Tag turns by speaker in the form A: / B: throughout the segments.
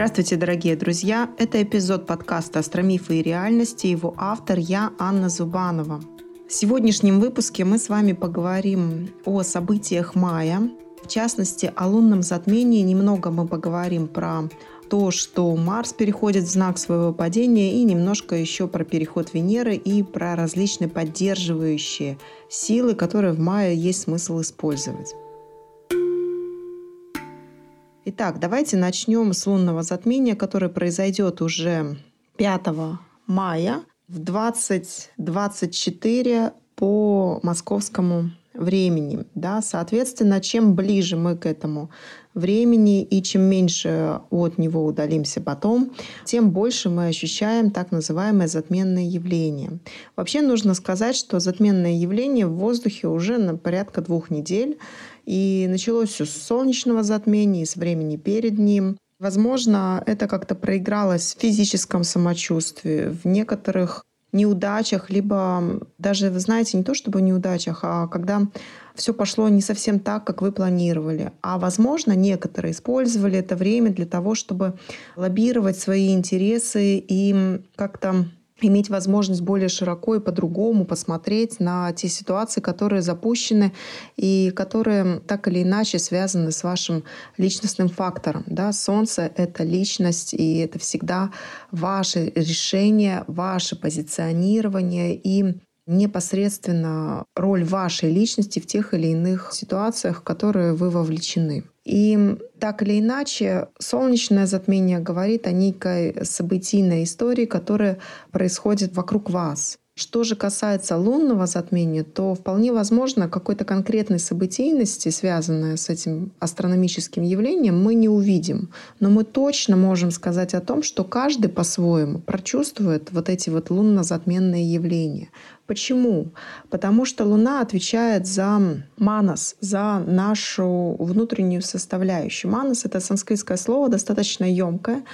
A: Здравствуйте, дорогие друзья! Это эпизод подкаста «Астромифы и реальности». Его автор я, Анна Зубанова. В сегодняшнем выпуске мы с вами поговорим о событиях мая, в частности, о лунном затмении. Немного мы поговорим про то, что Марс переходит в знак своего падения, и немножко еще про переход Венеры и про различные поддерживающие силы, которые в мае есть смысл использовать. Итак, давайте начнем с лунного затмения, которое произойдет уже 5 мая в 2024 по московскому времени. Да? Соответственно, чем ближе мы к этому времени и чем меньше от него удалимся потом, тем больше мы ощущаем так называемое затменное явление. Вообще нужно сказать, что затменное явление в воздухе уже на порядка двух недель. И началось все с солнечного затмения, с времени перед ним. Возможно, это как-то проигралось в физическом самочувствии, в некоторых неудачах, либо даже, вы знаете, не то чтобы неудачах, а когда все пошло не совсем так, как вы планировали. А возможно, некоторые использовали это время для того, чтобы лоббировать свои интересы и как-то иметь возможность более широко и по-другому посмотреть на те ситуации, которые запущены и которые так или иначе связаны с вашим личностным фактором. Да? Солнце — это личность, и это всегда ваше решение, ваше позиционирование и непосредственно роль вашей личности в тех или иных ситуациях, в которые вы вовлечены. И так или иначе, солнечное затмение говорит о некой событийной истории, которая происходит вокруг вас. Что же касается лунного затмения, то вполне возможно какой-то конкретной событийности, связанной с этим астрономическим явлением, мы не увидим. Но мы точно можем сказать о том, что каждый по-своему прочувствует вот эти вот лунно-затменные явления. Почему? Потому что Луна отвечает за манас, за нашу внутреннюю составляющую. Манас — это санскритское слово, достаточно емкое,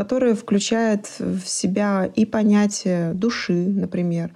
A: которое включает в себя и понятие души, например,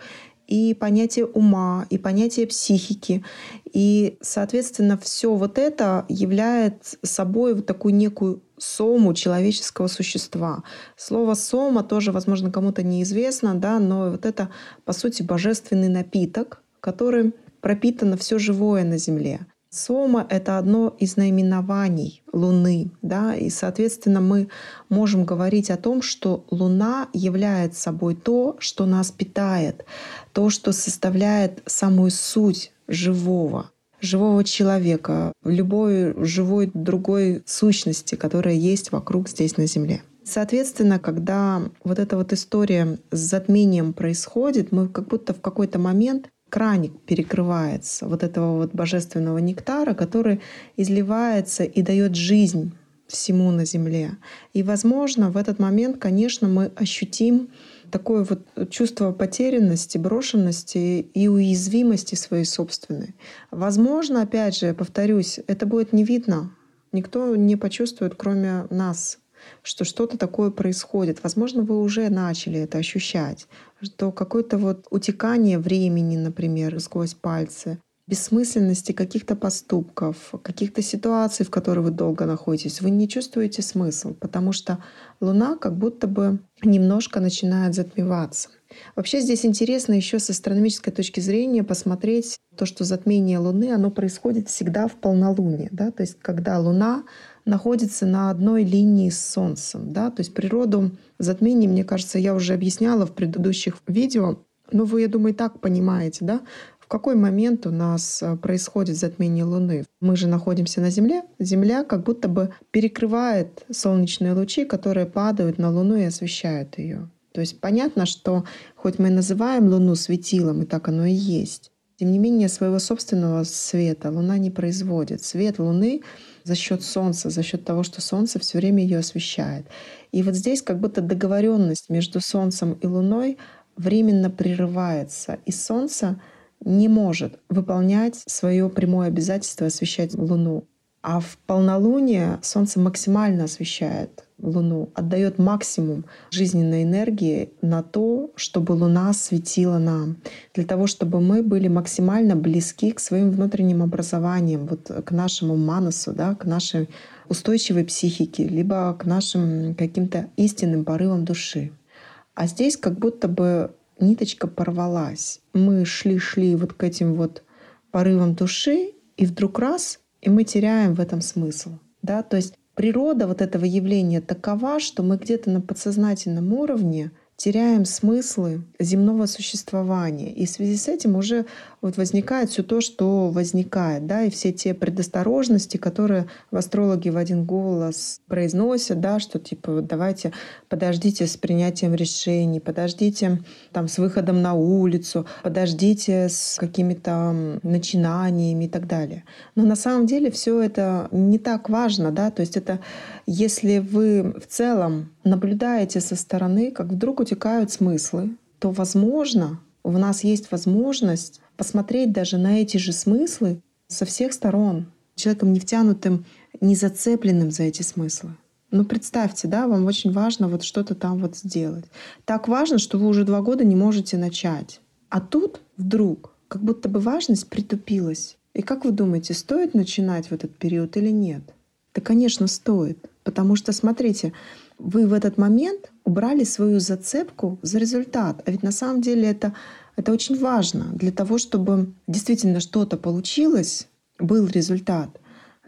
A: и понятие ума, и понятие психики. И, соответственно, все вот это является собой вот такую некую сому человеческого существа. Слово сома тоже, возможно, кому-то неизвестно, да, но вот это, по сути, божественный напиток, который пропитано все живое на Земле. Сома — это одно из наименований Луны, да, и, соответственно, мы можем говорить о том, что Луна является собой то, что нас питает, то, что составляет самую суть живого живого человека, любой живой другой сущности, которая есть вокруг здесь на Земле. Соответственно, когда вот эта вот история с затмением происходит, мы как будто в какой-то момент краник перекрывается вот этого вот божественного нектара, который изливается и дает жизнь всему на Земле. И, возможно, в этот момент, конечно, мы ощутим такое вот чувство потерянности, брошенности и уязвимости своей собственной. Возможно, опять же, повторюсь, это будет не видно. Никто не почувствует, кроме нас, что что-то такое происходит. Возможно, вы уже начали это ощущать, что какое-то вот утекание времени, например, сквозь пальцы, бессмысленности каких-то поступков, каких-то ситуаций, в которых вы долго находитесь, вы не чувствуете смысл, потому что Луна как будто бы немножко начинает затмеваться. Вообще здесь интересно еще с астрономической точки зрения посмотреть то, что затмение Луны, оно происходит всегда в полнолуние. Да? То есть когда Луна находится на одной линии с Солнцем. Да? То есть природу затмений, мне кажется, я уже объясняла в предыдущих видео, но вы, я думаю, и так понимаете, да, в какой момент у нас э, происходит затмение Луны? Мы же находимся на Земле. Земля как будто бы перекрывает солнечные лучи, которые падают на Луну и освещают ее. То есть понятно, что хоть мы называем Луну светилом, и так оно и есть, тем не менее своего собственного света Луна не производит. Свет Луны за счет Солнца, за счет того, что Солнце все время ее освещает. И вот здесь как будто договоренность между Солнцем и Луной временно прерывается, и Солнце не может выполнять свое прямое обязательство освещать Луну. А в полнолуние Солнце максимально освещает Луну, отдает максимум жизненной энергии на то, чтобы Луна светила нам, для того, чтобы мы были максимально близки к своим внутренним образованиям, вот к нашему манасу, да, к нашей устойчивой психике, либо к нашим каким-то истинным порывам души. А здесь как будто бы ниточка порвалась. Мы шли-шли вот к этим вот порывам души, и вдруг раз, и мы теряем в этом смысл. Да? То есть природа вот этого явления такова, что мы где-то на подсознательном уровне — теряем смыслы земного существования. И в связи с этим уже вот возникает все то, что возникает, да, и все те предосторожности, которые в астрологи в один голос произносят, да, что типа давайте подождите с принятием решений, подождите там с выходом на улицу, подождите с какими-то начинаниями и так далее. Но на самом деле все это не так важно, да, то есть это если вы в целом наблюдаете со стороны, как вдруг утекают смыслы, то, возможно, у нас есть возможность посмотреть даже на эти же смыслы со всех сторон, человеком не втянутым, не зацепленным за эти смыслы. Ну, представьте, да, вам очень важно вот что-то там вот сделать. Так важно, что вы уже два года не можете начать. А тут вдруг как будто бы важность притупилась. И как вы думаете, стоит начинать в этот период или нет? Да, конечно, стоит. Потому что, смотрите, вы в этот момент убрали свою зацепку за результат. А ведь на самом деле это, это очень важно для того, чтобы действительно что-то получилось, был результат.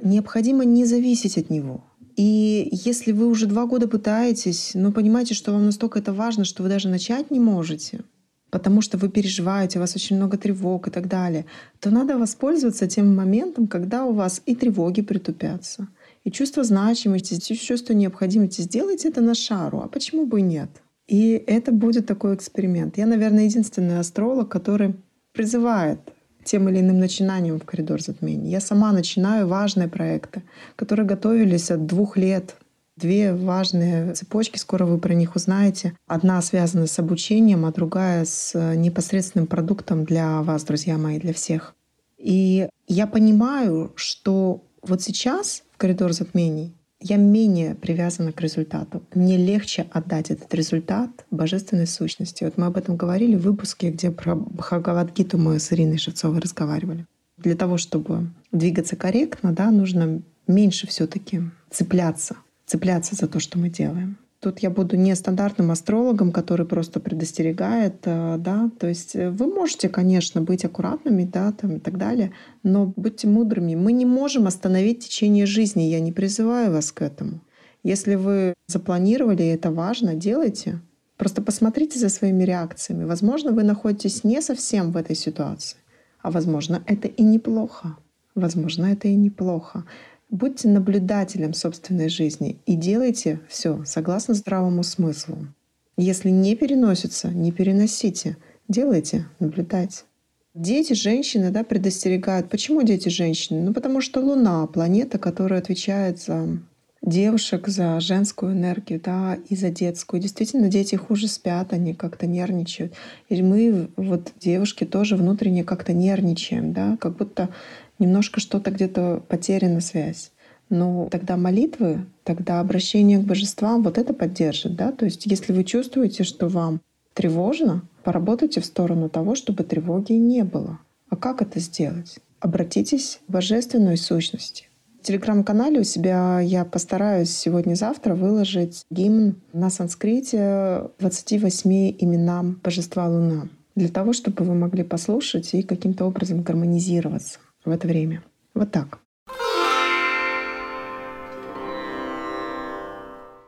A: Необходимо не зависеть от него. И если вы уже два года пытаетесь, но понимаете, что вам настолько это важно, что вы даже начать не можете, потому что вы переживаете, у вас очень много тревог и так далее, то надо воспользоваться тем моментом, когда у вас и тревоги притупятся, и чувство значимости, и чувство необходимости. Сделайте это на шару, а почему бы и нет? И это будет такой эксперимент. Я, наверное, единственный астролог, который призывает тем или иным начинанием в коридор затмений. Я сама начинаю важные проекты, которые готовились от двух лет. Две важные цепочки, скоро вы про них узнаете. Одна связана с обучением, а другая с непосредственным продуктом для вас, друзья мои, для всех. И я понимаю, что вот сейчас коридор затмений я менее привязана к результату. Мне легче отдать этот результат божественной сущности. Вот мы об этом говорили в выпуске, где про Бхагавадгиту мы с Ириной Шевцовой разговаривали. Для того, чтобы двигаться корректно, да, нужно меньше все таки цепляться, цепляться за то, что мы делаем. Тут я буду не стандартным астрологом, который просто предостерегает, э, да, то есть э, вы можете, конечно, быть аккуратными, да, там и так далее, но будьте мудрыми. Мы не можем остановить течение жизни, я не призываю вас к этому. Если вы запланировали, и это важно, делайте. Просто посмотрите за своими реакциями. Возможно, вы находитесь не совсем в этой ситуации, а возможно, это и неплохо. Возможно, это и неплохо. Будьте наблюдателем собственной жизни и делайте все согласно здравому смыслу. Если не переносится, не переносите. Делайте, наблюдайте. Дети, женщины да, предостерегают. Почему дети, женщины? Ну, потому что Луна — планета, которая отвечает за девушек, за женскую энергию, да, и за детскую. Действительно, дети хуже спят, они как-то нервничают. И мы, вот девушки, тоже внутренне как-то нервничаем, да, как будто немножко что-то где-то потеряна связь. Но тогда молитвы, тогда обращение к божествам вот это поддержит, да? То есть если вы чувствуете, что вам тревожно, поработайте в сторону того, чтобы тревоги не было. А как это сделать? Обратитесь к божественной сущности. В телеграм-канале у себя я постараюсь сегодня-завтра выложить гимн на санскрите 28 именам божества Луна для того, чтобы вы могли послушать и каким-то образом гармонизироваться в это время. Вот так.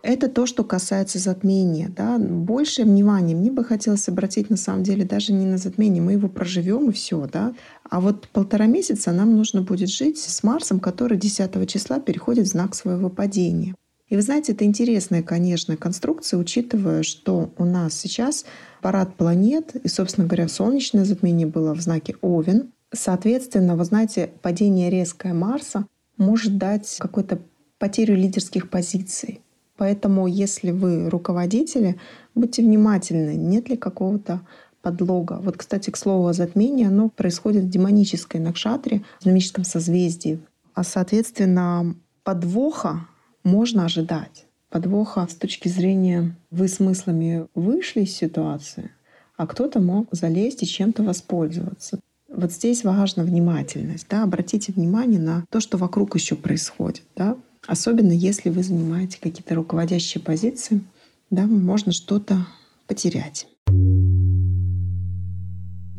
A: Это то, что касается затмения. Да? Большее внимание мне бы хотелось обратить на самом деле даже не на затмение, мы его проживем и все. Да? А вот полтора месяца нам нужно будет жить с Марсом, который 10 числа переходит в знак своего падения. И вы знаете, это интересная, конечно, конструкция, учитывая, что у нас сейчас парад планет, и, собственно говоря, солнечное затмение было в знаке Овен. Соответственно, вы знаете, падение резкое Марса может дать какую-то потерю лидерских позиций. Поэтому, если вы руководители, будьте внимательны, нет ли какого-то подлога. Вот, кстати, к слову о затмении, оно происходит в демонической накшатре, в демоническом созвездии. А, соответственно, подвоха можно ожидать. Подвоха с точки зрения вы смыслами вышли из ситуации, а кто-то мог залезть и чем-то воспользоваться. Вот здесь важна внимательность. Да? Обратите внимание на то, что вокруг еще происходит. Да? Особенно если вы занимаете какие-то руководящие позиции, да, можно что-то потерять.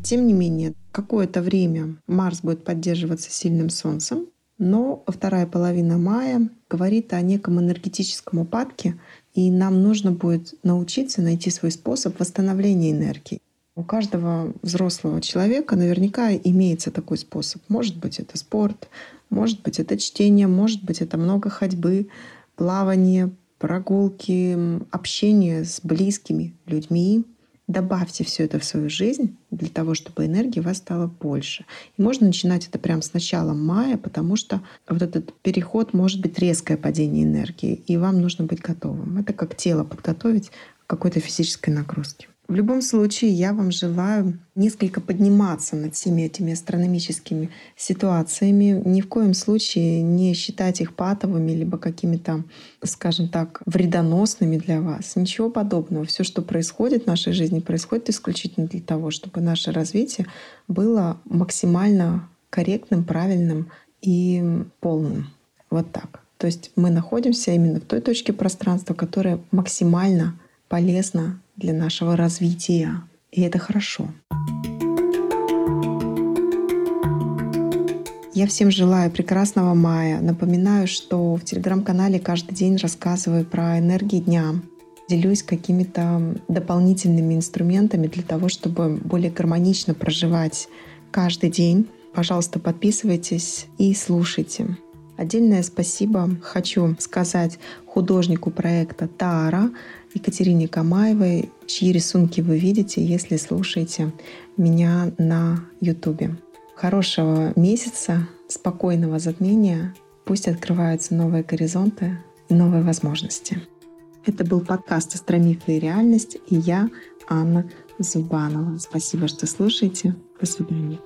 A: Тем не менее, какое-то время Марс будет поддерживаться сильным Солнцем, но вторая половина мая говорит о неком энергетическом упадке, и нам нужно будет научиться найти свой способ восстановления энергии. У каждого взрослого человека наверняка имеется такой способ. Может быть, это спорт, может быть, это чтение, может быть, это много ходьбы, плавание, прогулки, общение с близкими людьми. Добавьте все это в свою жизнь для того, чтобы энергии у вас стало больше. И можно начинать это прямо с начала мая, потому что вот этот переход может быть резкое падение энергии, и вам нужно быть готовым. Это как тело подготовить к какой-то физической нагрузке. В любом случае, я вам желаю несколько подниматься над всеми этими астрономическими ситуациями. Ни в коем случае не считать их патовыми, либо какими-то, скажем так, вредоносными для вас. Ничего подобного. Все, что происходит в нашей жизни, происходит исключительно для того, чтобы наше развитие было максимально корректным, правильным и полным. Вот так. То есть мы находимся именно в той точке пространства, которая максимально полезна для нашего развития. И это хорошо. Я всем желаю прекрасного мая. Напоминаю, что в телеграм-канале каждый день рассказываю про энергии дня. Делюсь какими-то дополнительными инструментами для того, чтобы более гармонично проживать каждый день. Пожалуйста, подписывайтесь и слушайте. Отдельное спасибо хочу сказать художнику проекта Тара Екатерине Камаевой, чьи рисунки вы видите, если слушаете меня на Ютубе. Хорошего месяца, спокойного затмения. Пусть открываются новые горизонты и новые возможности. Это был подкаст «Астромифы и реальность» и я, Анна Зубанова. Спасибо, что слушаете. До свидания.